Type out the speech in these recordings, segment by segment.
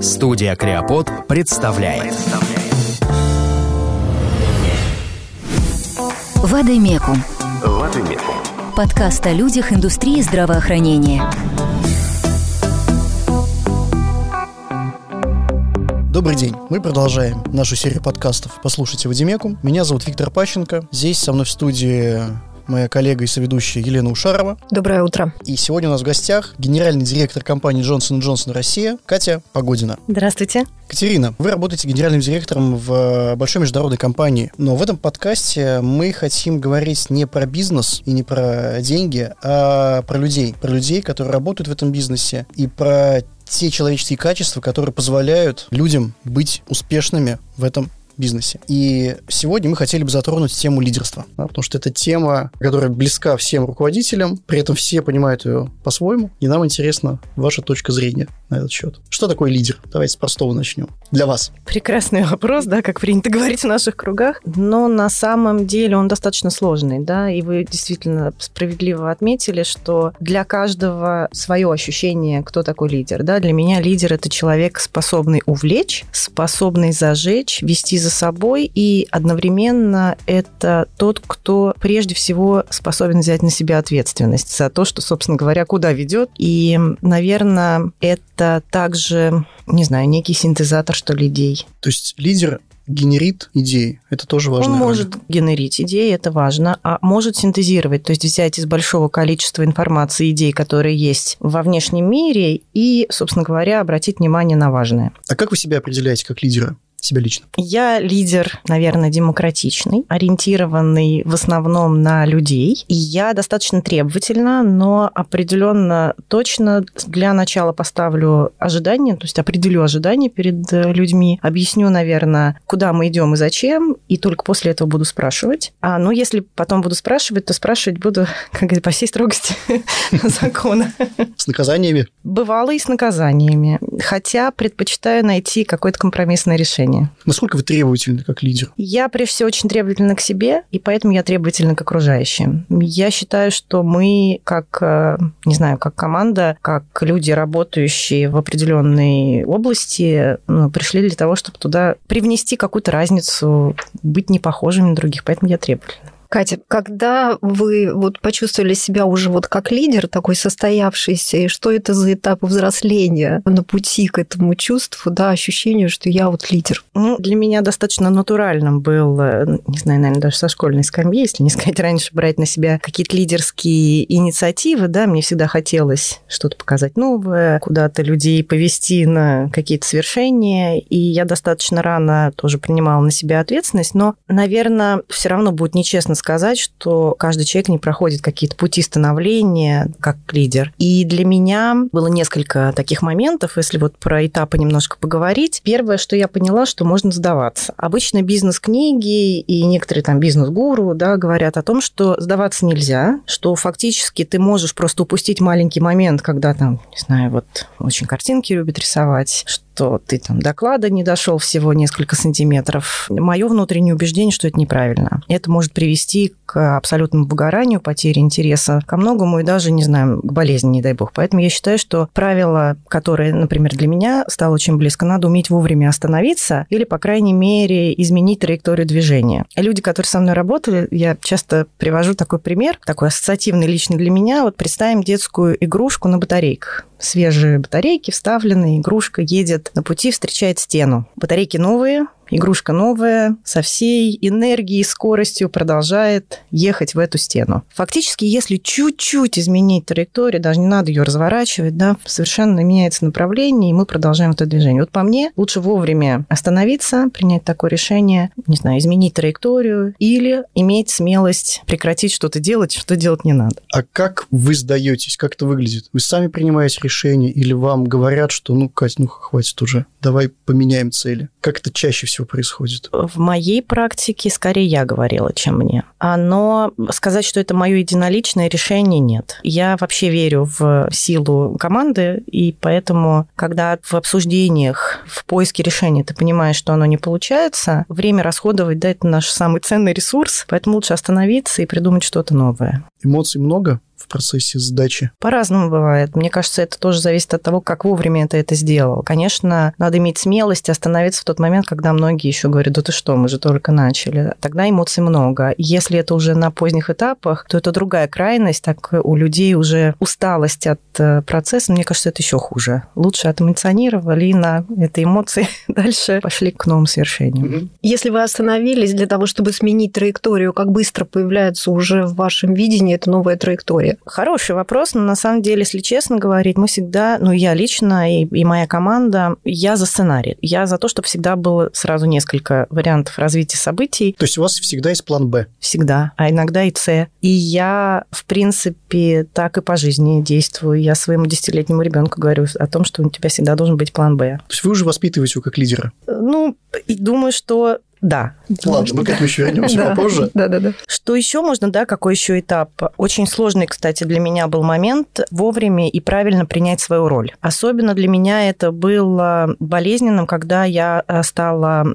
Студия Креопод представляет. Вадимекум. Вадимекум. Подкаст о людях индустрии здравоохранения. Добрый день. Мы продолжаем нашу серию подкастов «Послушайте Вадимекум». Меня зовут Виктор Пащенко. Здесь со мной в студии моя коллега и соведущая Елена Ушарова. Доброе утро. И сегодня у нас в гостях генеральный директор компании Джонсон Джонсон Россия Катя Погодина. Здравствуйте. Катерина, вы работаете генеральным директором в большой международной компании, но в этом подкасте мы хотим говорить не про бизнес и не про деньги, а про людей. Про людей, которые работают в этом бизнесе, и про те человеческие качества, которые позволяют людям быть успешными в этом бизнесе. И сегодня мы хотели бы затронуть тему лидерства, да, потому что это тема, которая близка всем руководителям, при этом все понимают ее по-своему, и нам интересна ваша точка зрения на этот счет. Что такое лидер? Давайте с простого начнем. Для вас. Прекрасный вопрос, да, как принято говорить в наших кругах, но на самом деле он достаточно сложный, да, и вы действительно справедливо отметили, что для каждого свое ощущение, кто такой лидер, да, для меня лидер – это человек, способный увлечь, способный зажечь, вести за собой, и одновременно это тот, кто прежде всего способен взять на себя ответственность за то, что, собственно говоря, куда ведет. И, наверное, это также, не знаю, некий синтезатор, что ли, идей. То есть лидер генерит идеи. Это тоже важно. Он может генерить идеи, это важно, а может синтезировать, то есть взять из большого количества информации идей, которые есть во внешнем мире, и, собственно говоря, обратить внимание на важное. А как вы себя определяете как лидера? Себя лично? Я лидер, наверное, демократичный, ориентированный в основном на людей. И я достаточно требовательна, но определенно точно для начала поставлю ожидания, то есть определю ожидания перед э, людьми, объясню, наверное, куда мы идем и зачем, и только после этого буду спрашивать. А ну, если потом буду спрашивать, то спрашивать буду, как говорится, по всей строгости закона. С наказаниями? Бывало и с наказаниями. Хотя предпочитаю найти какое-то компромиссное решение отношения. Насколько вы требовательны как лидер? Я, прежде всего, очень требовательна к себе, и поэтому я требовательна к окружающим. Я считаю, что мы, как, э, не знаю, как команда, как люди, работающие в определенной области, ну, пришли для того, чтобы туда привнести какую-то разницу, быть не похожими на других. Поэтому я требовательна. Катя, когда вы вот почувствовали себя уже вот как лидер такой состоявшийся, и что это за этап взросления на пути к этому чувству, да, ощущению, что я вот лидер? Ну, для меня достаточно натуральным был, э, не знаю, наверное, даже со школьной скамьи, если не сказать раньше, брать на себя какие-то лидерские инициативы, да, мне всегда хотелось что-то показать новое, куда-то людей повести на какие-то свершения, и я достаточно рано тоже принимала на себя ответственность, но, наверное, все равно будет нечестно сказать, что каждый человек не проходит какие-то пути становления как лидер. И для меня было несколько таких моментов, если вот про этапы немножко поговорить. Первое, что я поняла, что можно сдаваться. Обычно бизнес-книги и некоторые там бизнес-гуру да, говорят о том, что сдаваться нельзя, что фактически ты можешь просто упустить маленький момент, когда там, не знаю, вот очень картинки любят рисовать, что ты там доклада не дошел всего несколько сантиметров. Мое внутреннее убеждение, что это неправильно. Это может привести к абсолютному выгоранию, потере интереса ко многому и даже, не знаю, к болезни, не дай бог. Поэтому я считаю, что правило, которое, например, для меня стало очень близко, надо уметь вовремя остановиться или, по крайней мере, изменить траекторию движения. Люди, которые со мной работали, я часто привожу такой пример, такой ассоциативный лично для меня. Вот представим детскую игрушку на батарейках свежие батарейки вставлены, игрушка едет на пути, встречает стену. Батарейки новые, Игрушка новая, со всей энергией и скоростью продолжает ехать в эту стену. Фактически, если чуть-чуть изменить траекторию, даже не надо ее разворачивать, да, совершенно меняется направление, и мы продолжаем это движение. Вот по мне, лучше вовремя остановиться, принять такое решение, не знаю, изменить траекторию или иметь смелость прекратить что-то делать, что делать не надо. А как вы сдаетесь? Как это выглядит? Вы сами принимаете решение или вам говорят, что ну, Кать, ну хватит уже, давай поменяем цели? Как это чаще всего происходит? В моей практике скорее я говорила, чем мне. Но сказать, что это мое единоличное решение, нет. Я вообще верю в силу команды, и поэтому, когда в обсуждениях, в поиске решения ты понимаешь, что оно не получается, время расходовать, да, это наш самый ценный ресурс, поэтому лучше остановиться и придумать что-то новое. Эмоций много? В процессе сдачи? По-разному бывает. Мне кажется, это тоже зависит от того, как вовремя ты это сделал. Конечно, надо иметь смелость остановиться в тот момент, когда многие еще говорят, да ты что, мы же только начали. Тогда эмоций много. Если это уже на поздних этапах, то это другая крайность. Так у людей уже усталость от э, процесса, мне кажется, это еще хуже. Лучше отэмоционировали и на этой эмоции дальше пошли к новым свершениям. Если вы остановились для того, чтобы сменить траекторию, как быстро появляется уже в вашем видении эта новая траектория? Хороший вопрос, но на самом деле, если честно говорить, мы всегда, ну, я лично и, и моя команда, я за сценарий. Я за то, чтобы всегда было сразу несколько вариантов развития событий. То есть у вас всегда есть план «Б»? Всегда, а иногда и «С». И я, в принципе, так и по жизни действую. Я своему десятилетнему ребенку говорю о том, что у тебя всегда должен быть план «Б». То есть вы уже воспитываете его как лидера? Ну, и думаю, что да. Ладно, мы к этому еще вернемся Да. попозже. Да, да, да. Что еще можно, да, какой еще этап? Очень сложный, кстати, для меня был момент вовремя и правильно принять свою роль. Особенно для меня это было болезненным, когда я э, стала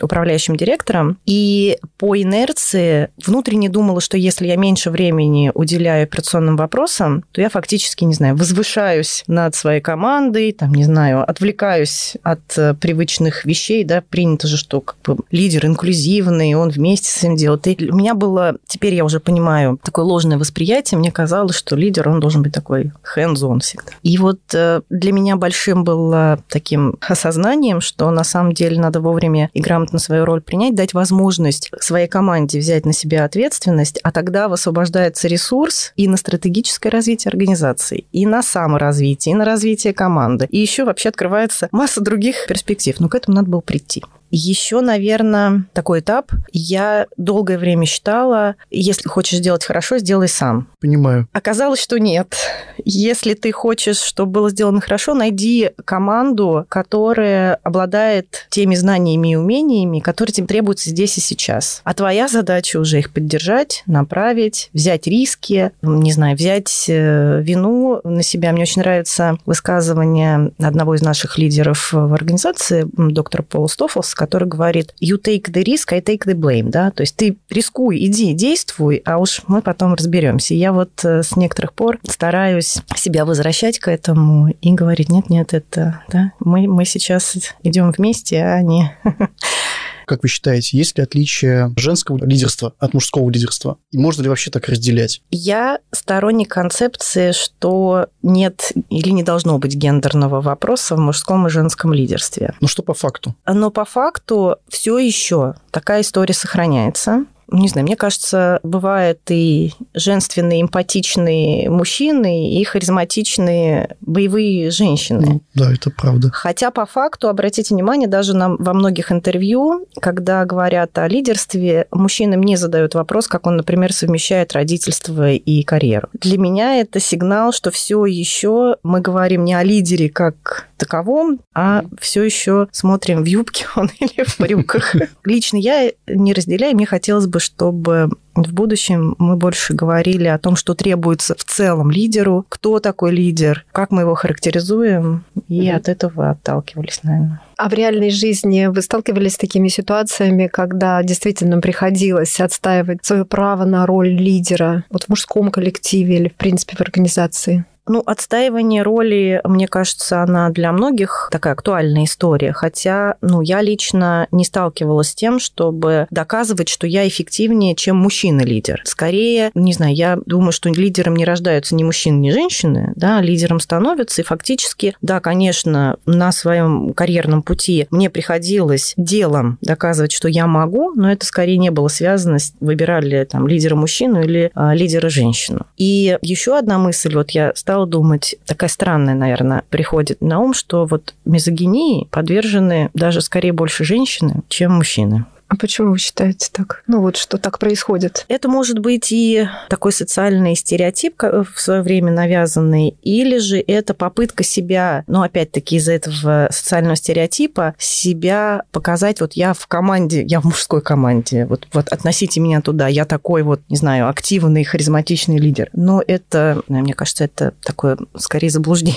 управляющим директором, и по инерции внутренне думала, что если я меньше времени уделяю операционным вопросам, то я фактически, не знаю, возвышаюсь над своей командой, там, не знаю, отвлекаюсь от э, привычных вещей, да, принято же, что как бы лидер инклюзивный, он вместе с этим делает. И у меня было, теперь я уже понимаю, такое ложное восприятие. Мне казалось, что лидер, он должен быть такой hands-on всегда. И вот э, для меня большим было таким осознанием, что на самом деле надо вовремя и грамотно свою роль принять, дать возможность своей команде взять на себя ответственность, а тогда высвобождается ресурс и на стратегическое развитие организации, и на саморазвитие, и на развитие команды. И еще вообще открывается масса других перспектив. Но к этому надо было прийти. Еще, наверное, такой этап. Я долгое время считала, если хочешь сделать хорошо, сделай сам. Понимаю. Оказалось, что нет. Если ты хочешь, чтобы было сделано хорошо, найди команду, которая обладает теми знаниями и умениями, которые тебе требуются здесь и сейчас. А твоя задача уже их поддержать, направить, взять риски, не знаю, взять э, вину на себя. Мне очень нравится высказывание одного из наших лидеров в организации, доктора Пола Стоффлс, который говорит «you take the risk, I take the blame», да, то есть ты рискуй, иди, действуй, а уж мы потом разберемся. Я вот э, с некоторых пор стараюсь себя возвращать к этому и говорить «нет-нет, это, да, мы, мы сейчас идем вместе, а не Как вы считаете, есть ли отличие женского лидерства от мужского лидерства? И можно ли вообще так разделять? Я сторонник концепции, что нет или не должно быть гендерного вопроса в мужском и женском лидерстве. Ну что по факту? Но по факту все еще такая история сохраняется. Не знаю, мне кажется, бывают и женственные, эмпатичные мужчины, и харизматичные боевые женщины. Ну, да, это правда. Хотя по факту, обратите внимание, даже нам во многих интервью, когда говорят о лидерстве, мужчинам не задают вопрос, как он, например, совмещает родительство и карьеру. Для меня это сигнал, что все еще мы говорим не о лидере как таковом, а все еще смотрим в юбке он или в брюках. Лично я не разделяю, мне хотелось бы, чтобы в будущем мы больше говорили о том, что требуется в целом лидеру, кто такой лидер, как мы его характеризуем, и от этого отталкивались, наверное. А в реальной жизни вы сталкивались с такими ситуациями, когда действительно приходилось отстаивать свое право на роль лидера вот в мужском коллективе или, в принципе, в организации? Ну, отстаивание роли, мне кажется, она для многих такая актуальная история. Хотя, ну, я лично не сталкивалась с тем, чтобы доказывать, что я эффективнее, чем мужчина-лидер. Скорее, не знаю, я думаю, что лидером не рождаются ни мужчины, ни женщины, да, лидером становятся. И фактически, да, конечно, на своем карьерном пути мне приходилось делом доказывать, что я могу, но это скорее не было связано с выбирали там лидера мужчину или а, лидера женщину. И еще одна мысль, вот я думать, такая странная, наверное, приходит на ум, что вот мизогинии подвержены даже скорее больше женщины, чем мужчины. А почему вы считаете так? Ну вот что так происходит? Это может быть и такой социальный стереотип в свое время навязанный, или же это попытка себя, ну опять-таки из-за этого социального стереотипа, себя показать, вот я в команде, я в мужской команде, вот, вот относите меня туда, я такой вот, не знаю, активный, харизматичный лидер. Но это, мне кажется, это такое скорее заблуждение.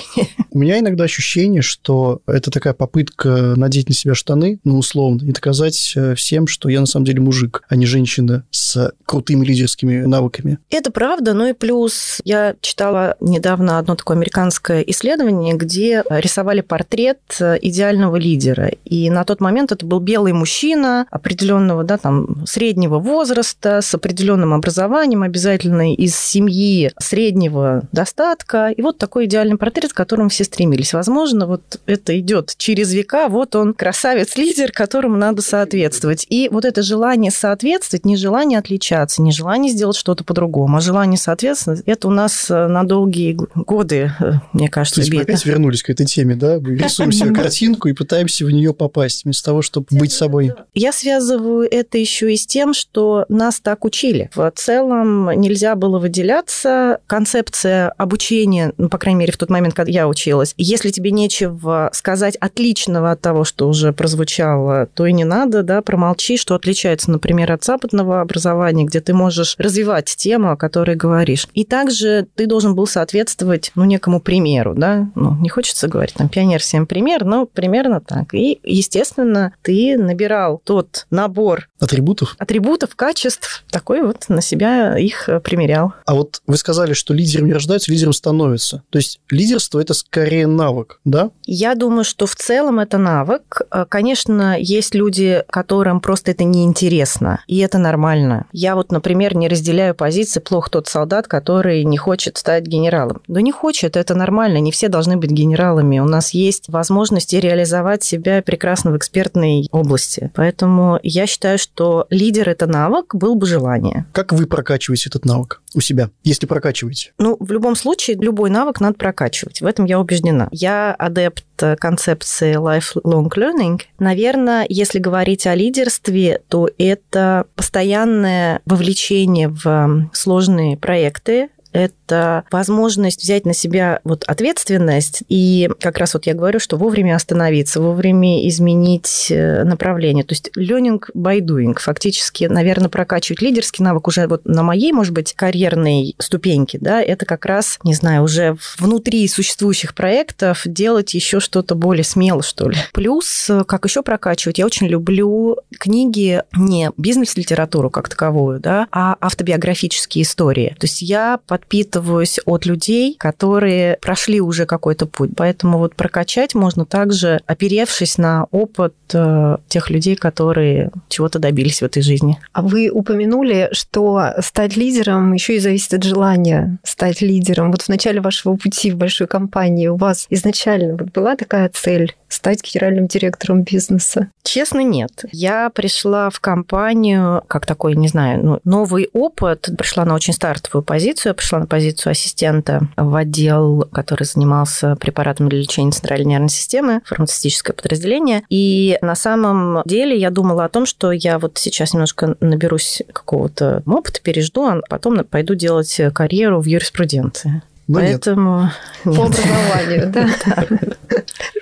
У меня иногда ощущение, что это такая попытка надеть на себя штаны, ну, условно, и доказать э, всем, что я на самом деле мужик, а не женщина с крутыми лидерскими навыками. Это правда, ну и плюс я читала недавно одно такое американское исследование, где рисовали портрет идеального лидера. И на тот момент это был белый мужчина определенного, да, там, среднего возраста, с определенным образованием, обязательно из семьи среднего достатка. И вот такой идеальный портрет, к которому все стремились. Возможно, вот это идет через века, вот он красавец-лидер, которому надо соответствовать. И вот это желание соответствовать, не желание отличаться, не желание сделать что-то по-другому, а желание соответствовать, это у нас э, на долгие годы, э, мне кажется, То есть мы опять вернулись к этой теме, да? Мы рисуем себе картинку и пытаемся в нее попасть, вместо того, чтобы быть собой. Я связываю это еще и с тем, что нас так учили. В целом нельзя было выделяться. Концепция обучения, ну, по крайней мере, в тот момент, когда я училась, если тебе нечего сказать отличного от того, что уже прозвучало, то и не надо, да, промолчи, что отличается, например, от западного образования, где ты можешь развивать тему, о которой говоришь. И также ты должен был соответствовать, ну, некому примеру, да, ну, не хочется говорить, там, пионер всем пример, но примерно так. И, естественно, ты набирал тот набор Атрибутов? атрибутов, качеств, такой вот на себя их примерял. А вот вы сказали, что лидером не рождаются, лидером становятся. То есть лидерство – это скорее навык, да? Я думаю, что в целом это навык. Конечно, есть люди, которым просто это неинтересно, и это нормально. Я вот, например, не разделяю позиции «плох тот солдат, который не хочет стать генералом». Да не хочет, это нормально, не все должны быть генералами. У нас есть возможности реализовать себя прекрасно в экспертной области. Поэтому я считаю, что лидер – это навык, был бы желание. Как вы прокачиваете этот навык у себя, если прокачиваете? Ну, в любом случае, любой навык надо прокачивать. В этом я убеждена. Я адепт концепции lifelong learning. Наверное, если говорить о лидерстве, то это постоянное вовлечение в сложные проекты, это возможность взять на себя вот ответственность и как раз вот я говорю, что вовремя остановиться, вовремя изменить э, направление. То есть learning by doing. Фактически, наверное, прокачивать лидерский навык уже вот на моей, может быть, карьерной ступеньке, да, это как раз, не знаю, уже внутри существующих проектов делать еще что-то более смело, что ли. Плюс, э, как еще прокачивать, я очень люблю книги не бизнес-литературу как таковую, да, а автобиографические истории. То есть я подпитываюсь от людей, которые прошли уже какой-то путь. Поэтому вот прокачать можно также, оперевшись на опыт э, тех людей, которые чего-то добились в этой жизни. А вы упомянули, что стать лидером еще и зависит от желания стать лидером. Вот в начале вашего пути в большой компании у вас изначально вот была такая цель стать генеральным директором бизнеса? Честно, нет. Я пришла в компанию как такой, не знаю, ну, новый опыт. Пришла на очень стартовую позицию. Я пришла на позицию ассистента в отдел, который занимался препаратом для лечения центральной нервной системы, фармацевтическое подразделение. И на самом деле я думала о том, что я вот сейчас немножко наберусь какого-то опыта, пережду, а потом пойду делать карьеру в юриспруденции. Но Поэтому нет. По образованию, да.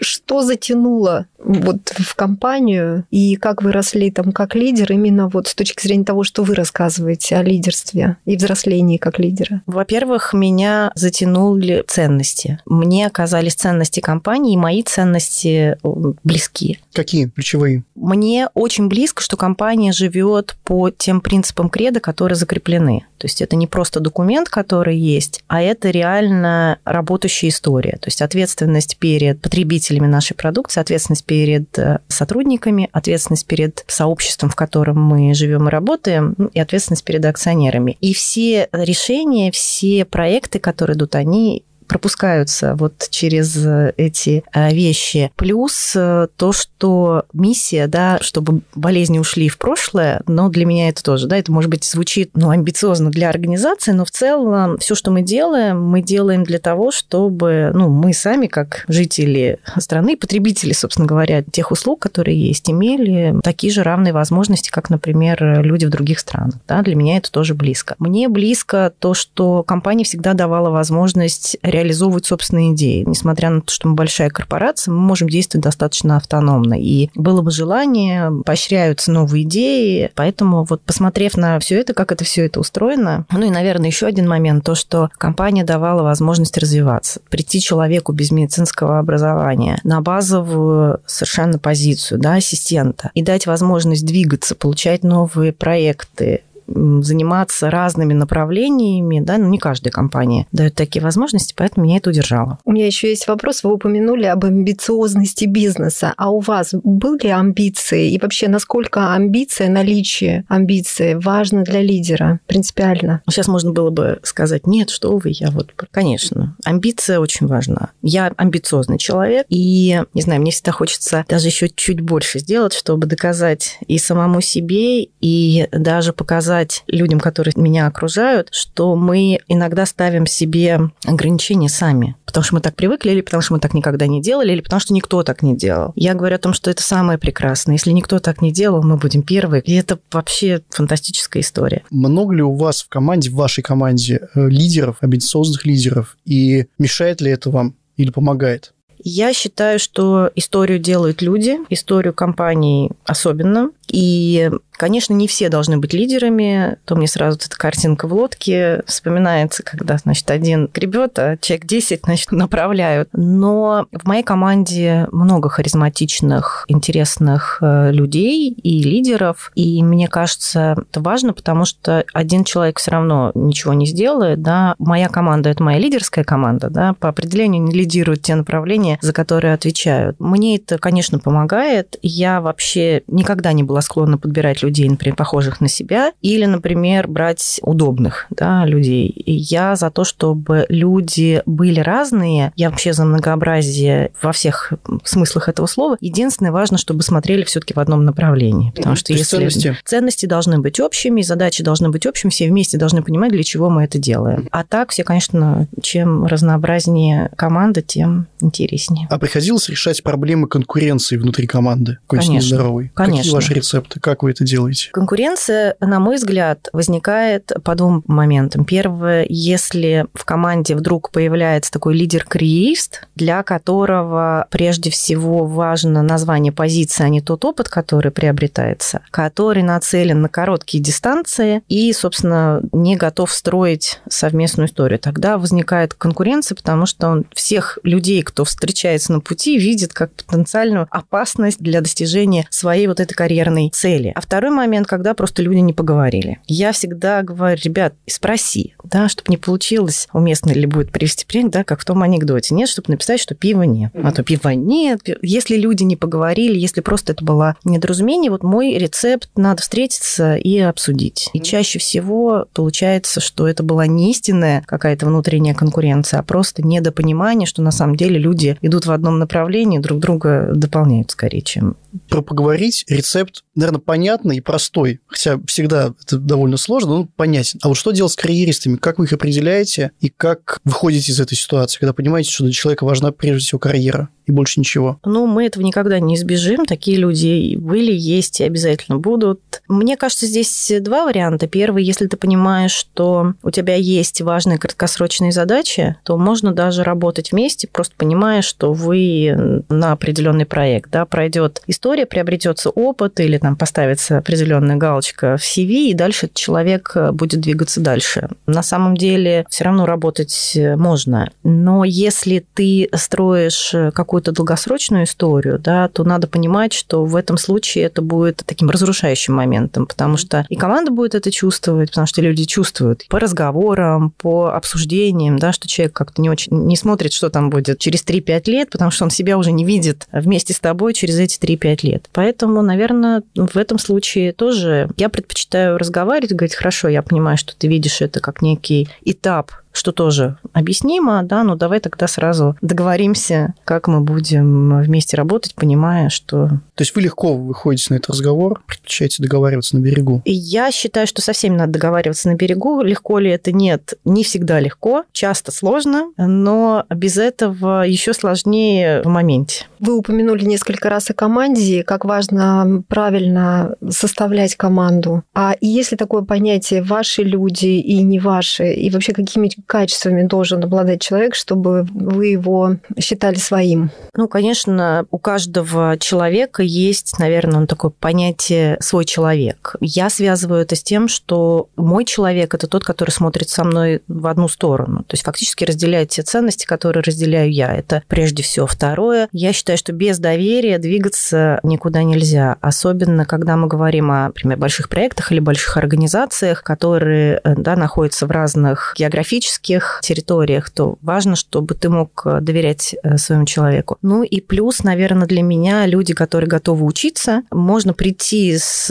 Что затянуло вот в компанию и как вы росли там как лидер именно вот с точки зрения того, что вы рассказываете о лидерстве и взрослении как лидера? Во-первых, меня затянули ценности. Мне оказались ценности компании, и мои ценности близки. Какие ключевые? Мне очень близко, что компания живет по тем принципам креда, которые закреплены. То есть это не просто документ, который есть, а это реально работающая история. То есть ответственность перед потребителями нашей продукции, ответственность перед э, сотрудниками, ответственность перед сообществом, в котором мы живем и работаем, ну, и ответственность перед акционерами. И все решения, все проекты, которые идут, они пропускаются вот через э, эти э, вещи. Плюс э, то, что миссия, да, чтобы болезни ушли в прошлое, но для меня это тоже, да, это, может быть, звучит, ну, амбициозно для организации, но в целом все, что мы делаем, мы делаем для того, чтобы, ну, мы сами, как жители страны, потребители, собственно говоря, тех услуг, которые есть, имели такие же равные возможности, как, например, люди в других странах, да, для меня это тоже близко. Мне близко то, что компания всегда давала возможность реализовывать собственные идеи. Несмотря на то, что мы большая корпорация, мы можем действовать достаточно автономно. И было бы желание, поощряются новые идеи. Поэтому вот посмотрев на все это, как это все это устроено, ну и, наверное, еще один момент, то, что компания давала возможность развиваться, прийти человеку без медицинского образования на базовую совершенно позицию, да, ассистента, и дать возможность двигаться, получать новые проекты, заниматься разными направлениями, да, ну не каждая компания дает такие возможности, поэтому меня это удержало. У меня еще есть вопрос. Вы упомянули об амбициозности бизнеса. А у вас были амбиции? И вообще, насколько амбиция, наличие амбиции важно для лидера принципиально? Сейчас можно было бы сказать, нет, что вы, я вот... Конечно, амбиция очень важна. Я амбициозный человек, и, не знаю, мне всегда хочется даже еще чуть больше сделать, чтобы доказать и самому себе, и даже показать показать людям, которые меня окружают, что мы иногда ставим себе ограничения сами. Потому что мы так привыкли, или потому что мы так никогда не делали, или потому что никто так не делал. Я говорю о том, что это самое прекрасное. Если никто так не делал, мы будем первые. И это вообще фантастическая история. Много ли у вас в команде, в вашей команде, э, лидеров, амбициозных лидеров? И мешает ли это вам или помогает? Я считаю, что историю делают люди, историю компаний особенно. И Конечно, не все должны быть лидерами. То мне сразу эта картинка в лодке вспоминается, когда, значит, один гребет, а человек 10, значит, направляют. Но в моей команде много харизматичных, интересных э, людей и лидеров. И мне кажется, это важно, потому что один человек все равно ничего не сделает. Да? Моя команда – это моя лидерская команда. Да? По определению не лидируют те направления, за которые отвечают. Мне это, конечно, помогает. Я вообще никогда не была склонна подбирать людей, например, похожих на себя, или, например, брать удобных да, людей. И я за то, чтобы люди были разные. Я вообще за многообразие во всех смыслах этого слова. Единственное, важно, чтобы смотрели все-таки в одном направлении. Потому что если ценности. ценности должны быть общими, задачи должны быть общими, все вместе должны понимать, для чего мы это делаем. А так все, конечно, чем разнообразнее команда, тем интереснее. А приходилось решать проблемы конкуренции внутри команды? Конечно. Нездоровой? Конечно. Какие ваши рецепты? Как вы это делаете? Конкуренция, на мой взгляд, возникает по двум моментам. Первое, если в команде вдруг появляется такой лидер-карьерист, для которого прежде всего важно название позиции, а не тот опыт, который приобретается, который нацелен на короткие дистанции и, собственно, не готов строить совместную историю. Тогда возникает конкуренция, потому что он всех людей, кто встречается на пути, видит как потенциальную опасность для достижения своей вот этой карьерной цели. А второй момент, момент, когда просто люди не поговорили. Я всегда говорю, ребят, спроси, да, чтобы не получилось, уместно ли будет привести пример, да, как в том анекдоте. Нет, чтобы написать, что пива нет. А то пива нет. Если люди не поговорили, если просто это было недоразумение, вот мой рецепт надо встретиться и обсудить. И чаще всего получается, что это была не истинная какая-то внутренняя конкуренция, а просто недопонимание, что на самом деле люди идут в одном направлении, друг друга дополняют скорее, чем... Поговорить рецепт, наверное, понятный и простой, хотя всегда это довольно сложно, но понятен. А вот что делать с карьеристами? Как вы их определяете и как выходите из этой ситуации, когда понимаете, что для человека важна прежде всего карьера? И больше ничего. Ну, мы этого никогда не избежим. Такие люди были, есть и обязательно будут. Мне кажется, здесь два варианта. Первый, если ты понимаешь, что у тебя есть важные краткосрочные задачи, то можно даже работать вместе, просто понимая, что вы на определенный проект. Да, пройдет история, приобретется опыт или там поставится определенная галочка в CV, и дальше человек будет двигаться дальше. На самом деле все равно работать можно. Но если ты строишь какой какую-то долгосрочную историю, да, то надо понимать, что в этом случае это будет таким разрушающим моментом, потому что и команда будет это чувствовать, потому что люди чувствуют по разговорам, по обсуждениям, да, что человек как-то не очень не смотрит, что там будет через 3-5 лет, потому что он себя уже не видит вместе с тобой через эти 3-5 лет. Поэтому, наверное, в этом случае тоже я предпочитаю разговаривать, говорить, хорошо, я понимаю, что ты видишь это как некий этап что тоже объяснимо, да, но давай тогда сразу договоримся, как мы будем вместе работать, понимая, что... То есть вы легко выходите на этот разговор, предпочитаете договариваться на берегу? Я считаю, что со всеми надо договариваться на берегу. Легко ли это? Нет. Не всегда легко, часто сложно, но без этого еще сложнее в моменте. Вы упомянули несколько раз о команде, как важно правильно составлять команду. А есть ли такое понятие «ваши люди» и «не ваши»? И вообще какими качествами должен обладать человек, чтобы вы его считали своим? Ну, конечно, у каждого человека есть, наверное, такое понятие «свой человек». Я связываю это с тем, что мой человек – это тот, который смотрит со мной в одну сторону. То есть фактически разделяет те ценности, которые разделяю я. Это прежде всего. Второе, я считаю, что без доверия двигаться никуда нельзя. Особенно, когда мы говорим о, например, больших проектах или больших организациях, которые э, да, находятся в разных географических территориях, то важно, чтобы ты мог э, доверять э, своему человеку. Ну и плюс, наверное, для меня люди, которые готовы учиться, можно прийти с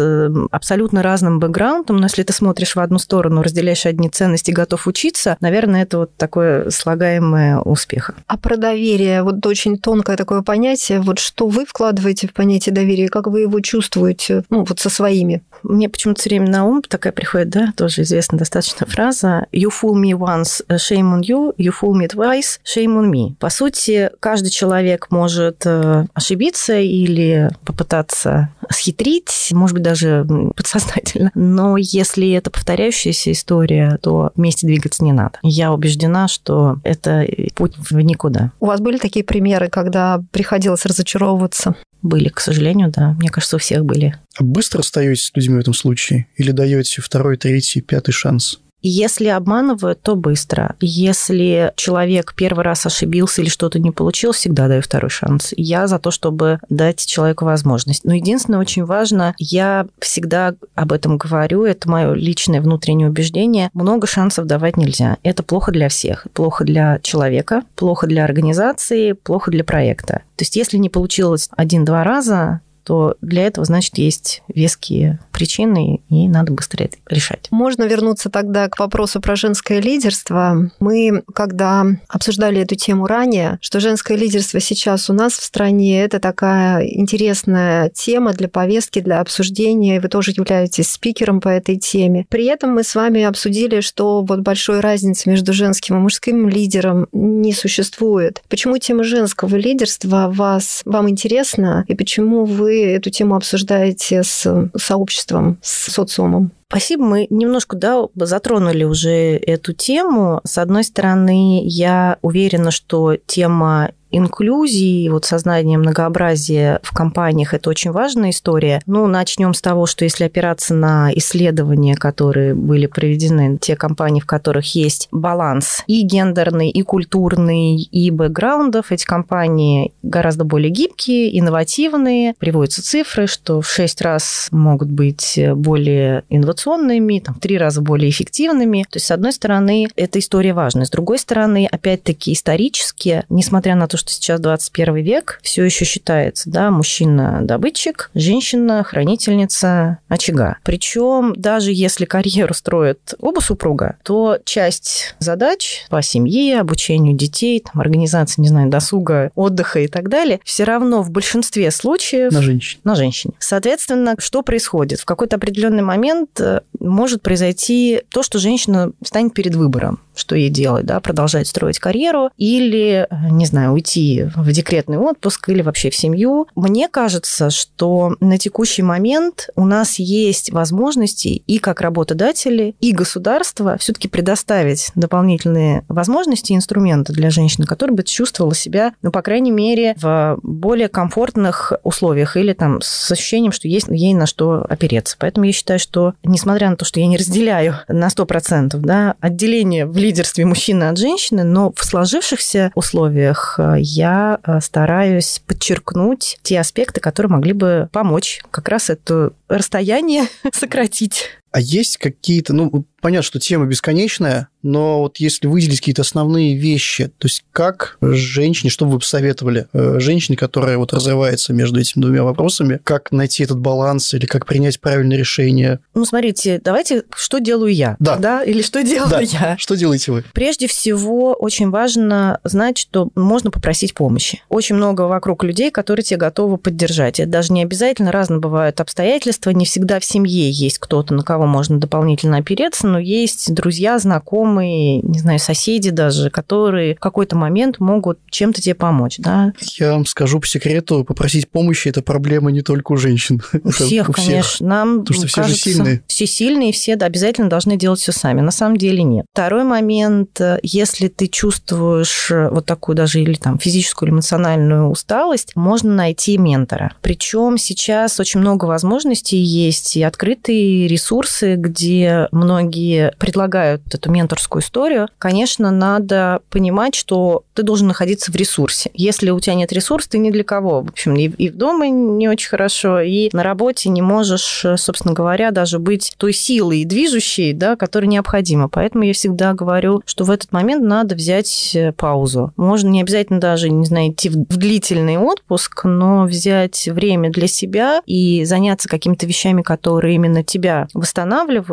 абсолютно разным бэкграундом, но если ты смотришь в одну сторону, разделяешь одни ценности, готов учиться, наверное, это вот такое слагаемое успеха. А про доверие, вот очень тонкое такое понятие, вот что вы вкладываете в понятие доверия, как вы его чувствуете, ну, вот со своими? Мне почему-то все время на ум такая приходит, да, тоже известная достаточно фраза «You fool me once, shame on you, you fool me twice, shame on me». По сути, каждый человек может э, ошибиться или попытаться схитрить, может быть, даже подсознательно. Но если это повторяющаяся история, то вместе двигаться не надо. Я убеждена, что это путь в никуда. У вас были такие примеры, когда приходилось разочаровываться? Были, к сожалению, да. Мне кажется, у всех были. А быстро остаетесь с людьми в этом случае? Или даете второй, третий, пятый шанс? Если обманывают, то быстро. Если человек первый раз ошибился или что-то не получилось, всегда даю второй шанс. Я за то, чтобы дать человеку возможность. Но единственное, очень важно, я всегда об этом говорю, это мое личное внутреннее убеждение, много шансов давать нельзя. Это плохо для всех. Плохо для человека, плохо для организации, плохо для проекта. То есть если не получилось один-два раза, то для этого, значит, есть веские причины, и надо быстрее это решать. Можно вернуться тогда к вопросу про женское лидерство. Мы, когда обсуждали эту тему ранее, что женское лидерство сейчас у нас в стране, это такая интересная тема для повестки, для обсуждения, вы тоже являетесь спикером по этой теме. При этом мы с вами обсудили, что вот большой разницы между женским и мужским лидером не существует. Почему тема женского лидерства вас, вам интересна, и почему вы эту тему обсуждаете с сообществом, с социумом? Спасибо. Мы немножко да, затронули уже эту тему. С одной стороны, я уверена, что тема инклюзии, вот сознание многообразия в компаниях – это очень важная история. Ну, начнем с того, что если опираться на исследования, которые были проведены, те компании, в которых есть баланс и гендерный, и культурный, и бэкграундов, эти компании гораздо более гибкие, инновативные. Приводятся цифры, что в 6 раз могут быть более инновационными, там, в 3 раза более эффективными. То есть, с одной стороны, эта история важна. С другой стороны, опять-таки, исторически, несмотря на то, что сейчас 21 век, все еще считается, да, мужчина-добытчик, женщина-хранительница очага. Причем даже если карьеру строят оба супруга, то часть задач по семье, обучению детей, там, организации, не знаю, досуга, отдыха и так далее, все равно в большинстве случаев на женщине. На женщине. Соответственно, что происходит? В какой-то определенный момент э, может произойти то, что женщина станет перед выбором, что ей делать, да, продолжать строить карьеру или, э, не знаю, уйти уйти в декретный отпуск или вообще в семью. Мне кажется, что на текущий момент у нас есть возможности и как работодатели, и государство все-таки предоставить дополнительные возможности и инструменты для женщины, которая бы чувствовала себя, ну, по крайней мере, в более комфортных условиях или там с ощущением, что есть ей на что опереться. Поэтому я считаю, что, несмотря на то, что я не разделяю на 100% да, отделение в лидерстве мужчины от женщины, но в сложившихся условиях э, я э, стараюсь подчеркнуть те аспекты, которые могли бы помочь как раз это расстояние сократить. А есть какие-то, ну, понятно, что тема бесконечная, но вот если выделить какие-то основные вещи, то есть как женщине, что бы вы посоветовали э, женщине, которая вот развивается между этими двумя вопросами, как найти этот баланс или как принять правильное решение? Ну, смотрите, давайте, что делаю я? Да. да? Или что делаю да. я? Что делаете вы? Прежде всего, очень важно знать, что можно попросить помощи. Очень много вокруг людей, которые тебе готовы поддержать. Это даже не обязательно, разно бывают обстоятельства, не всегда в семье есть кто-то, на кого кого можно дополнительно опереться, но есть друзья, знакомые, не знаю, соседи даже, которые в какой-то момент могут чем-то тебе помочь, да? Я вам скажу по секрету, попросить помощи – это проблема не только у женщин. У всех, у всех. конечно. Нам Потому что кажется, все же сильные. Все сильные, все да, обязательно должны делать все сами. На самом деле нет. Второй момент, если ты чувствуешь вот такую даже или там физическую или эмоциональную усталость, можно найти ментора. Причем сейчас очень много возможностей есть и открытые ресурсы, где многие предлагают эту менторскую историю. Конечно, надо понимать, что ты должен находиться в ресурсе. Если у тебя нет ресурса, ты ни для кого. В общем, и, и в дома не очень хорошо, и на работе не можешь, собственно говоря, даже быть той силой движущей, да, которая необходима. Поэтому я всегда говорю, что в этот момент надо взять э, паузу. Можно не обязательно даже, не знаю, идти в длительный отпуск, но взять время для себя и заняться какими-то вещами, которые именно тебя восстанавливают.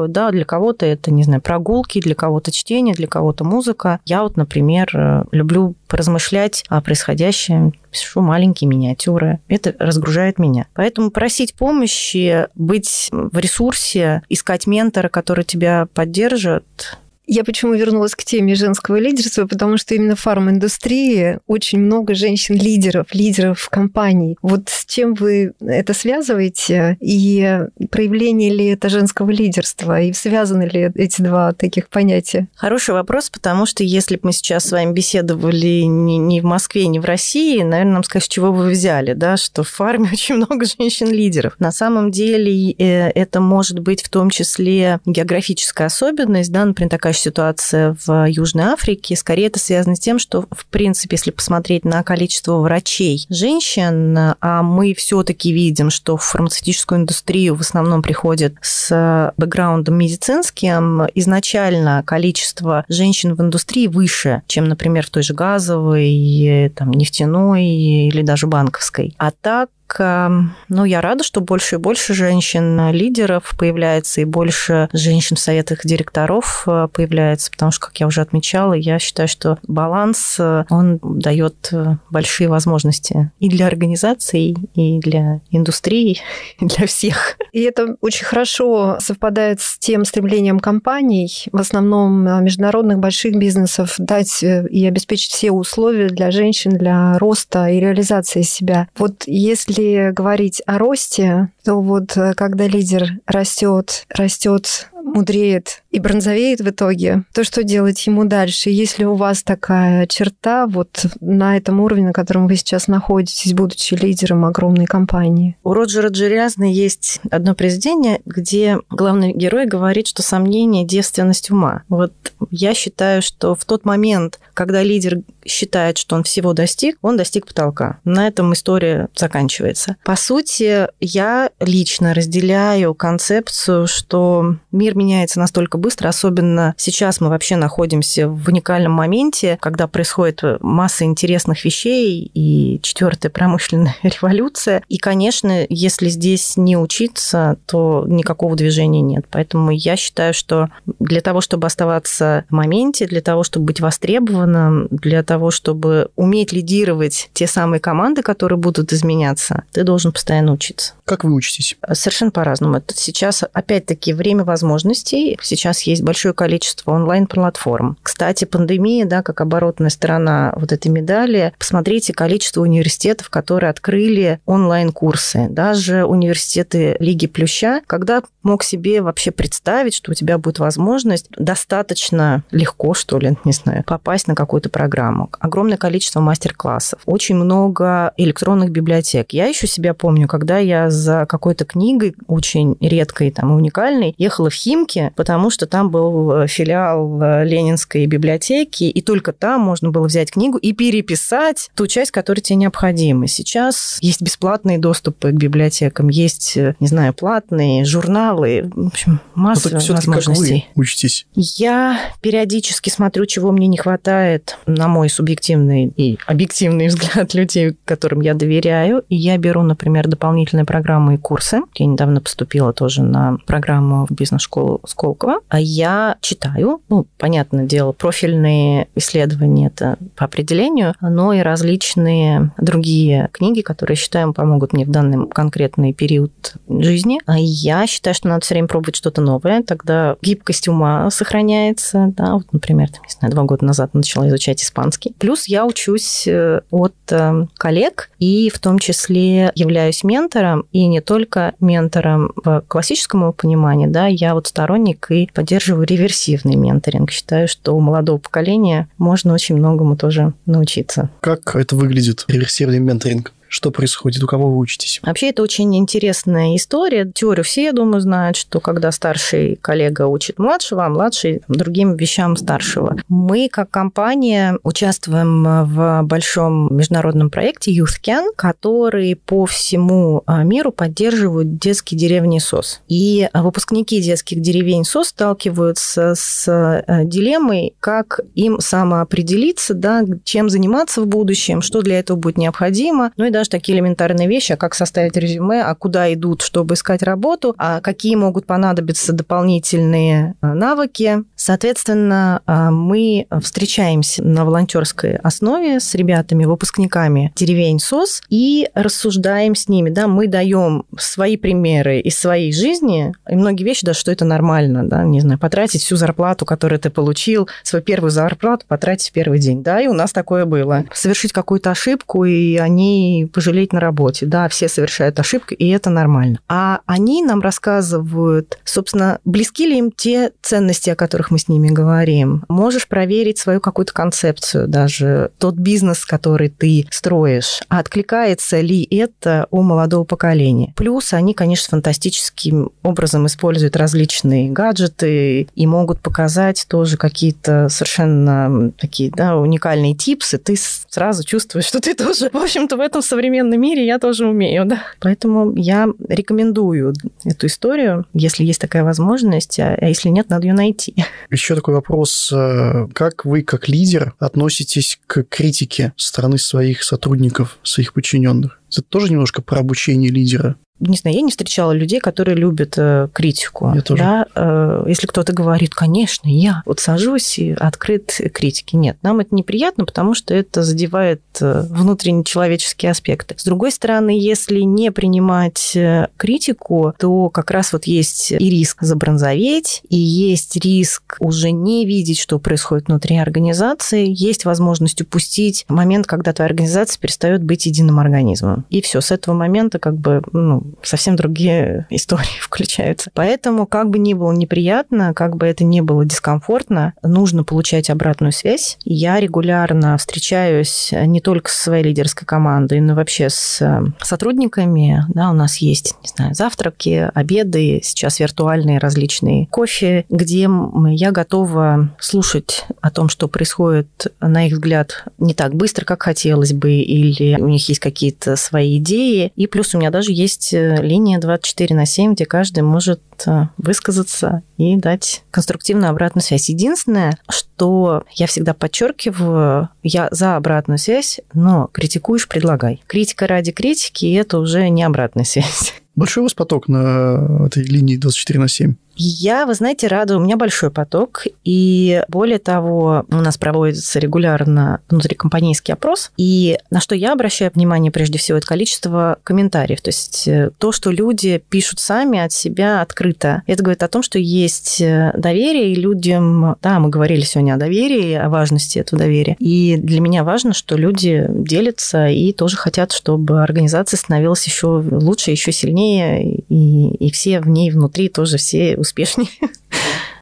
Да, для кого-то это, не знаю, прогулки, для кого-то чтение, для кого-то музыка. Я вот, например, э, люблю поразмышлять о происходящем, пишу маленькие миниатюры. Это разгружает меня. Поэтому просить помощи, быть в ресурсе, искать ментора, который тебя поддержит, я почему вернулась к теме женского лидерства, потому что именно в фарм-индустрии очень много женщин-лидеров, лидеров компаний. Вот с чем вы это связываете? И проявление ли это женского лидерства? И связаны ли эти два таких понятия? Хороший вопрос, потому что если бы мы сейчас с вами беседовали не в Москве, не в России, наверное, нам скажут, с чего вы взяли, да, что в фарме очень много женщин-лидеров. На самом деле э, это может быть в том числе географическая особенность, да, например, такая ситуация в Южной Африке. Скорее это связано с тем, что, в принципе, если посмотреть на количество врачей женщин, а мы все-таки видим, что в фармацевтическую индустрию в основном приходят с бэкграундом медицинским, изначально количество женщин в индустрии выше, чем, например, в той же газовой, там, нефтяной или даже банковской. А так ну, я рада, что больше и больше женщин-лидеров появляется, и больше женщин в советах директоров э, появляется, потому что, как я уже отмечала, я считаю, что баланс, э, он дает э, большие возможности и для организаций, и для индустрии, и для всех. И это очень хорошо совпадает с тем стремлением компаний, в основном международных больших бизнесов, дать и обеспечить все условия для женщин, для роста и реализации себя. Вот если если говорить о росте, то вот э, когда лидер растет, растет мудреет и бронзовеет в итоге, то что делать ему дальше? Если у вас такая черта вот на этом уровне, на котором вы сейчас находитесь, будучи лидером огромной компании? У Роджера Джериазна есть одно произведение, где главный герой говорит, что сомнение – девственность ума. Вот я считаю, что в тот момент, когда лидер считает, что он всего достиг, он достиг потолка. На этом история заканчивается. По сути, я лично разделяю концепцию, что мир меняется настолько быстро, особенно сейчас мы вообще находимся в уникальном моменте, когда происходит масса интересных вещей и четвертая промышленная революция. И, конечно, если здесь не учиться, то никакого движения нет. Поэтому я считаю, что для того, чтобы оставаться в моменте, для того, чтобы быть востребованным, для того, чтобы уметь лидировать те самые команды, которые будут изменяться, ты должен постоянно учиться. Как вы учитесь? Совершенно по-разному. Сейчас, опять-таки, время возможностей возможностей. Сейчас есть большое количество онлайн-платформ. Кстати, пандемия, да, как оборотная сторона вот этой медали, посмотрите количество университетов, которые открыли онлайн-курсы. Даже университеты Лиги Плюща, когда мог себе вообще представить, что у тебя будет возможность достаточно легко, что ли, не знаю, попасть на какую-то программу. Огромное количество мастер-классов, очень много электронных библиотек. Я еще себя помню, когда я за какой-то книгой, очень редкой там и уникальной, ехала в Хи Химки, потому что там был э, филиал э, Ленинской библиотеки, и только там можно было взять книгу и переписать ту часть, которая тебе необходима. Сейчас есть бесплатные доступы к библиотекам, есть, э, не знаю, платные журналы, в общем, масса ну, возможностей. Как вы учитесь? Я периодически смотрю, чего мне не хватает, на мой субъективный и объективный взгляд людей, которым я доверяю, и я беру, например, дополнительные программы и курсы. Я недавно поступила тоже на программу в бизнес-школу школу Сколково, а я читаю, ну, понятное дело, профильные исследования это по определению, но и различные другие книги, которые, считаем, помогут мне в данный конкретный период жизни. А я считаю, что надо все время пробовать что-то новое, тогда гибкость ума сохраняется, да, вот, например, там, не знаю, два года назад начала изучать испанский. Плюс я учусь э, от э, коллег и в том числе являюсь ментором, и не только ментором в классическом понимании, да, я вот сторонник и поддерживаю реверсивный менторинг. Считаю, что у молодого поколения можно очень многому тоже научиться. Как это выглядит, реверсивный менторинг? Что происходит, у кого вы учитесь? Вообще, это очень интересная история. Теорию все, я думаю, знают, что когда старший коллега учит младшего, а младший другим вещам старшего. Мы, как компания, участвуем в большом международном проекте YouthCan, который по всему а, миру поддерживают детские деревни СОС. И выпускники детских деревень СОС сталкиваются с а, дилеммой, как им самоопределиться, да, чем заниматься в будущем, что для этого будет необходимо, ну и даже такие элементарные вещи, а как составить резюме, а куда идут, чтобы искать работу, а какие могут понадобиться дополнительные э, навыки. Соответственно, э, мы встречаемся на волонтерской основе с ребятами, выпускниками деревень СОС и рассуждаем с ними. Да, мы даем свои примеры из своей жизни, и многие вещи, да, что это нормально, да, не знаю, потратить всю зарплату, которую ты получил, свою первую зарплату потратить в первый день. Да, и у нас такое было. Совершить какую-то ошибку, и они пожалеть на работе. Да, все совершают ошибки, и это нормально. А они нам рассказывают, собственно, близки ли им те ценности, о которых мы с ними говорим. Можешь проверить свою какую-то концепцию, даже тот бизнес, который ты строишь, а откликается ли это у молодого поколения. Плюс они, конечно, фантастическим образом используют различные гаджеты и могут показать тоже какие-то совершенно такие да, уникальные типсы. Ты сразу чувствуешь, что ты тоже, в общем-то, в этом современном мире я тоже умею, да. Поэтому я рекомендую эту историю, если есть такая возможность, а, а если нет, надо ее найти. Еще такой вопрос. Э, как вы, как лидер, относитесь к критике стороны своих сотрудников, своих подчиненных? Это тоже немножко про обучение лидера не знаю, я не встречала людей, которые любят э, критику. Я тоже. Да? Э, если кто-то говорит, конечно, я вот сажусь и открыт критики. Нет, нам это неприятно, потому что это задевает э, внутренние человеческие аспекты. С другой стороны, если не принимать критику, то как раз вот есть и риск забронзоветь, и есть риск уже не видеть, что происходит внутри организации, есть возможность упустить момент, когда твоя организация перестает быть единым организмом. И все, с этого момента как бы ну, совсем другие истории включаются. Поэтому, как бы ни было неприятно, как бы это ни было дискомфортно, нужно получать обратную связь. Я регулярно встречаюсь не только со своей лидерской командой, но вообще с э, сотрудниками. Да, у нас есть, не знаю, завтраки, обеды, сейчас виртуальные различные кофе, где я готова слушать о том, что происходит, на их взгляд, не так быстро, как хотелось бы, или у них есть какие-то свои идеи. И плюс у меня даже есть линия 24 на 7, где каждый может э, высказаться и дать конструктивную обратную связь. Единственное, что я всегда подчеркиваю, я за обратную связь, но критикуешь, предлагай. Критика ради критики – это уже не обратная связь. Большой у вас поток на этой линии 24 на 7? Я, вы знаете, рада, у меня большой поток, и более того, у нас проводится регулярно внутрикомпанейский опрос, и на что я обращаю внимание прежде всего, это количество комментариев, то есть э, то, что люди пишут сами от себя открыто. Это говорит о том, что есть э, доверие, и людям, да, мы говорили сегодня о доверии, о важности этого доверия, и для меня важно, что люди делятся и тоже хотят, чтобы организация становилась еще лучше, еще сильнее, и, и все в ней внутри тоже все успешнее.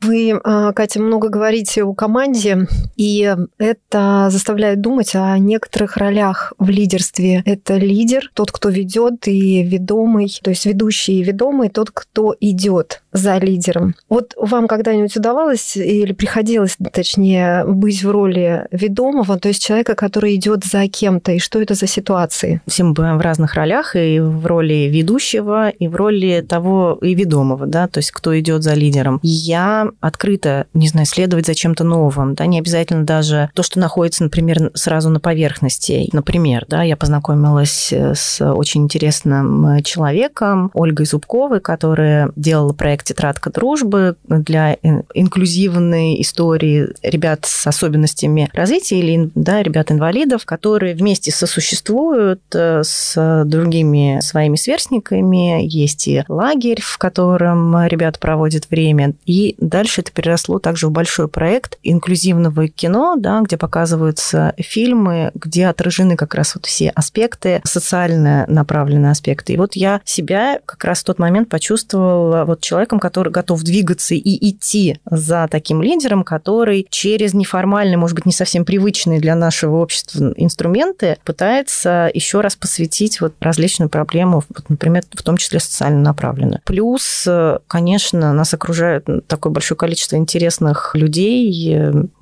Вы, а, Катя, много говорите о команде, и это заставляет думать о некоторых ролях в лидерстве. Это лидер, тот, кто ведет, и ведомый, то есть ведущий и ведомый, тот, кто идет за лидером. Вот вам когда-нибудь удавалось или приходилось, точнее, быть в роли ведомого, то есть человека, который идет за кем-то, и что это за ситуации? Все мы бываем в разных ролях, и в роли ведущего, и в роли того и ведомого, да, то есть кто идет за лидером. Я открыто, не знаю, следовать за чем-то новым, да, не обязательно даже то, что находится, например, сразу на поверхности. Например, да, я познакомилась с очень интересным человеком, Ольгой Зубковой, которая делала проект «Тетрадка дружбы» для инклюзивной истории ребят с особенностями развития или да, ребят-инвалидов, которые вместе сосуществуют э, с другими своими сверстниками. Есть и лагерь, в котором ребята проводят время. И дальше это переросло также в большой проект инклюзивного кино, да, где показываются фильмы, где отражены как раз вот все аспекты, социально направленные аспекты. И вот я себя как раз в тот момент почувствовала вот человеком, который готов двигаться и идти за таким лидером, который через неформальные, может быть, не совсем привычные для нашего общества инструменты пытается еще раз посвятить вот различную проблему, вот, например, в том числе социально направленную. Плюс, конечно, нас окружает такое большое количество интересных людей,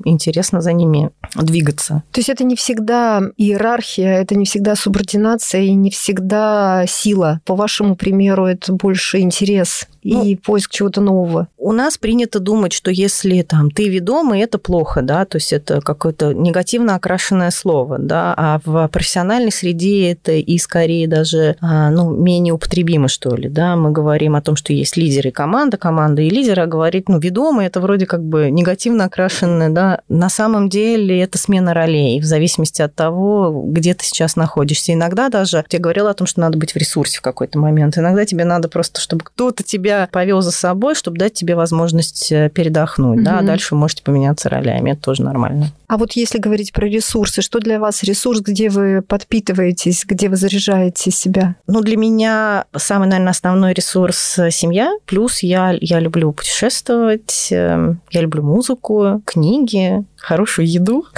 интересно за ними двигаться. То есть это не всегда иерархия, это не всегда субординация и не всегда сила. По вашему примеру, это больше интерес ну, и поиск чего-то нового. У нас принято думать, что если там ты ведомый, это плохо, да, то есть это какое-то негативно окрашенное слово, да, а в профессиональной среде это и скорее даже а, ну, менее употребимо, что ли, да, мы говорим о том, что есть лидеры команда, команда и лидера, а говорить, ну, ведомый, это вроде как бы негативно окрашенное, да, на самом деле это смена ролей в зависимости от того, где ты сейчас находишься. Иногда даже, я говорила о том, что надо быть в ресурсе в какой-то момент, иногда тебе надо просто, чтобы кто-то тебя повел за собой, чтобы дать тебе возможность э, передохнуть, угу. да, а дальше вы можете поменяться ролями, это тоже нормально. А вот если говорить про ресурсы, что для вас ресурс, где вы подпитываетесь, где вы заряжаете себя? Ну, для меня самый, наверное, основной ресурс – семья, плюс я, я люблю путешествовать, эм, я люблю музыку, книги, хорошую еду.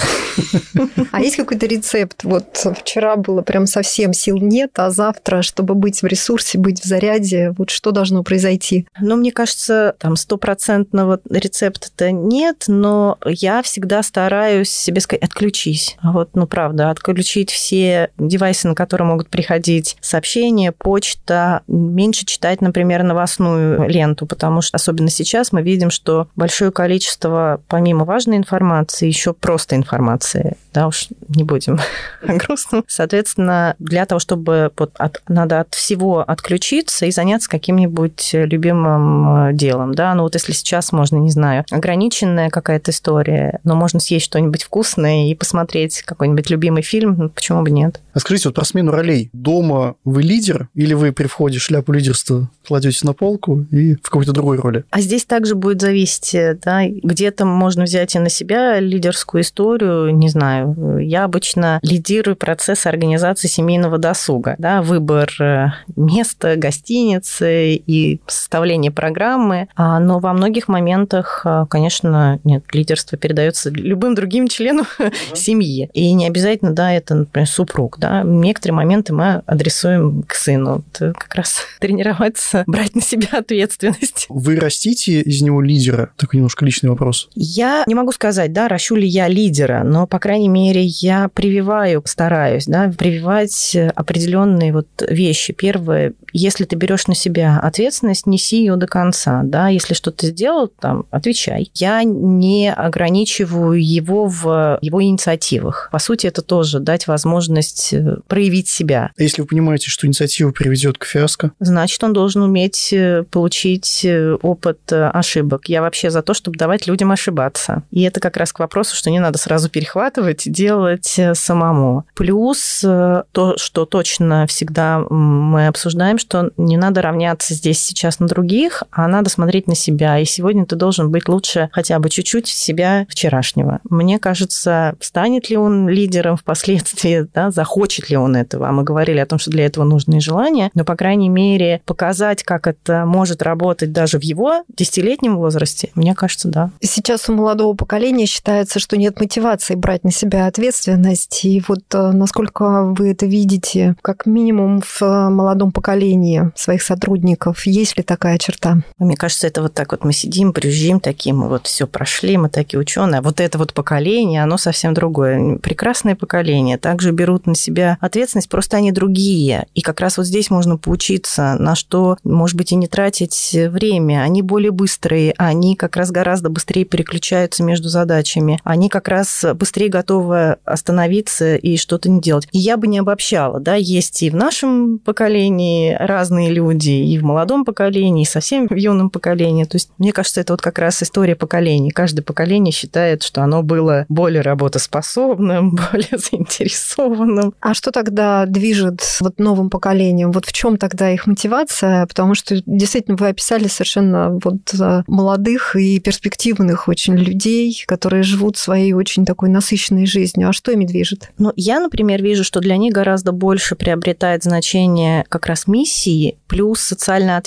А есть какой-то рецепт? Вот вчера было прям совсем сил нет, а завтра, чтобы быть в ресурсе, быть в заряде, вот что должно произойти? Ну, мне кажется, там стопроцентного рецепта-то нет, но я всегда стараюсь себе сказать, отключись. Вот, ну, правда, отключить все девайсы, на которые могут приходить сообщения, почта, меньше читать, например, новостную ленту, потому что особенно сейчас мы видим, что большое количество, помимо важной информации, еще просто информации, да уж не будем о грустном. Соответственно, для того, чтобы вот от, надо от всего отключиться и заняться каким-нибудь любимым э, делом, да, ну вот если сейчас можно, не знаю, ограниченная какая-то история, но можно съесть что-нибудь вкусное и посмотреть какой-нибудь любимый фильм, ну, почему бы нет? А скажите, вот про смену ролей. Дома вы лидер или вы при входе шляпу лидерства кладете на полку и в какой-то другой роли? А здесь также будет зависеть, да, где-то можно взять и на себя лидерскую историю, не знаю. Я обычно лидирую процесс организации семейного досуга, да, выбор э, места, гостиницы и составление программы, а, но во многих моментах, э, конечно, нет, лидерство передается любым другим членам семьи. И не обязательно, да, это, например, супруг, да. Некоторые моменты мы адресуем к сыну. Это как раз тренироваться, брать на себя ответственность. Вы растите из него лидера? Такой немножко личный вопрос. Я не могу сказать, да, ращу ли я лидера, но, по крайней мере, я прививаю, стараюсь, да, прививать определенные вот вещи. Первое, если ты берешь на себя ответственность, неси ее до конца, да, если что-то сделал, там, отвечай. Я не ограничиваю его в его инициативах. По сути, это тоже дать возможность э, проявить себя. А если вы понимаете, что инициатива приведет к фиаско? Значит, он должен уметь э, получить э, опыт ошибок. Я вообще за то, чтобы давать людям ошибаться. И это как раз к вопросу, что не надо сразу перехватывать и делать самому. Плюс то, что точно всегда мы обсуждаем, что не надо равняться здесь сейчас на других, а надо смотреть на себя. И сегодня ты должен быть лучше хотя бы чуть-чуть себя вчерашнего. Мне кажется, станет ли он лидером впоследствии, да, захочет ли он этого. А мы говорили о том, что для этого нужны желания, но, по крайней мере, показать, как это может работать даже в его десятилетнем возрасте, мне кажется, да. Сейчас у молодого поколения считается, что нет мотивации брать на себя ответственность. И вот э, насколько вы это видите, как минимум в молодом поколении своих сотрудников, есть ли такая черта? Мне кажется, это вот так вот мы сидим, брюзжим такие, мы вот все прошли, мы такие ученые. А вот это вот поколение, оно совсем другое. Прекрасное поколение. Также берут на себя ответственность, просто они другие. И как раз вот здесь можно поучиться, на что, может быть, и не тратить время. Они более быстрые, они как раз гораздо быстрее переключаются между задачами. Они как раз быстрее готовы остановиться и что-то не делать. И я бы не обобщала, да, есть и в нашем поколении разные люди, и в молодом поколении, и совсем в юном поколении. То есть, мне кажется, это вот как раз история поколений. Каждое поколение считает, что оно было более работоспособным, более заинтересованным. А что тогда движет вот новым поколением? Вот в чем тогда их мотивация? Потому что действительно вы описали совершенно вот э, молодых и перспективных очень людей, которые живут своей очень такой насыщенной жизнью. А что ими движет? Ну, я, например, вижу, что для них гораздо больше приобретает значение как раз миссии плюс социальной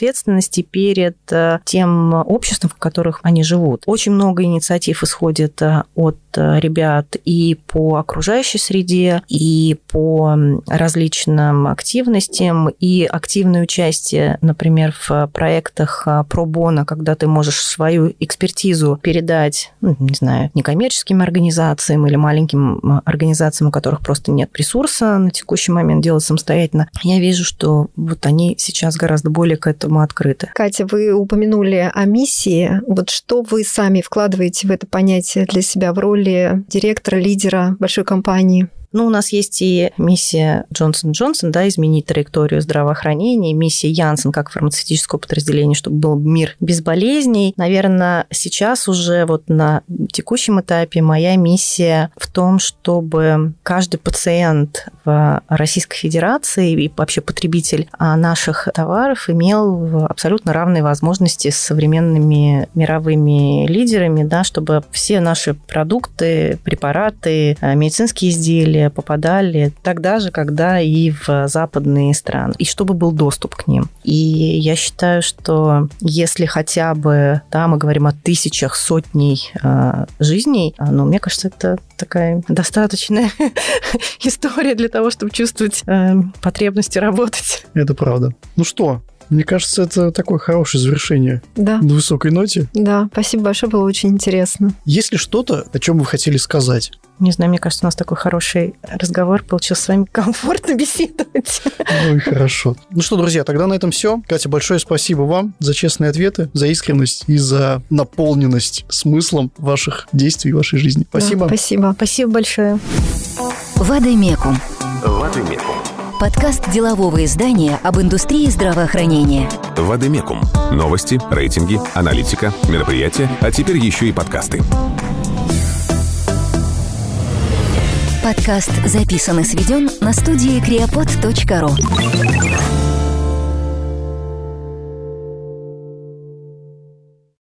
ответственности перед э, тем обществом, в которых они живут. Очень много инициатив исходит э, от э, ребят и по окружающей среде, и по различным активностям, и активное участие, например, в проектах пробона, когда ты можешь свою экспертизу передать, ну, не знаю, некоммерческим организациям или маленьким организациям, у которых просто нет ресурса на текущий момент делать самостоятельно. Я вижу, что вот они сейчас гораздо более к этому открыты. Катя, вы упомянули о миссии. Вот что вы сами вкладываете в это понятие для себя в роли директора, лидера большой компании? Ну, у нас есть и миссия Джонсон Джонсон, да, изменить траекторию здравоохранения, миссия Янсен как фармацевтического подразделения, чтобы был мир без болезней. Наверное, сейчас уже вот на текущем этапе моя миссия в том, чтобы каждый пациент в Российской Федерации и вообще потребитель наших товаров имел абсолютно равные возможности с современными мировыми лидерами, да, чтобы все наши продукты, препараты, медицинские изделия, попадали тогда же, когда и в западные страны, и чтобы был доступ к ним. И я считаю, что если хотя бы, да, мы говорим о тысячах, сотней э, жизней, а, ну, мне кажется, это такая достаточная история для того, чтобы чувствовать э, потребности работать. Это правда. Ну что, мне кажется, это такое хорошее завершение да. на высокой ноте. Да, спасибо большое, было очень интересно. Есть ли что-то, о чем вы хотели сказать? Не знаю, мне кажется, у нас такой хороший разговор получился с вами комфортно беседовать. Ну и хорошо. Ну что, друзья, тогда на этом все. Катя, большое спасибо вам за честные ответы, за искренность и за наполненность смыслом ваших действий и вашей жизни. Спасибо. Да, спасибо. Спасибо большое. Вадимекум. Вадимекум. Подкаст делового издания об индустрии здравоохранения. Вадимекум. Новости, рейтинги, аналитика, мероприятия, а теперь еще и подкасты. Подкаст записан и сведен на студии creapod.ru.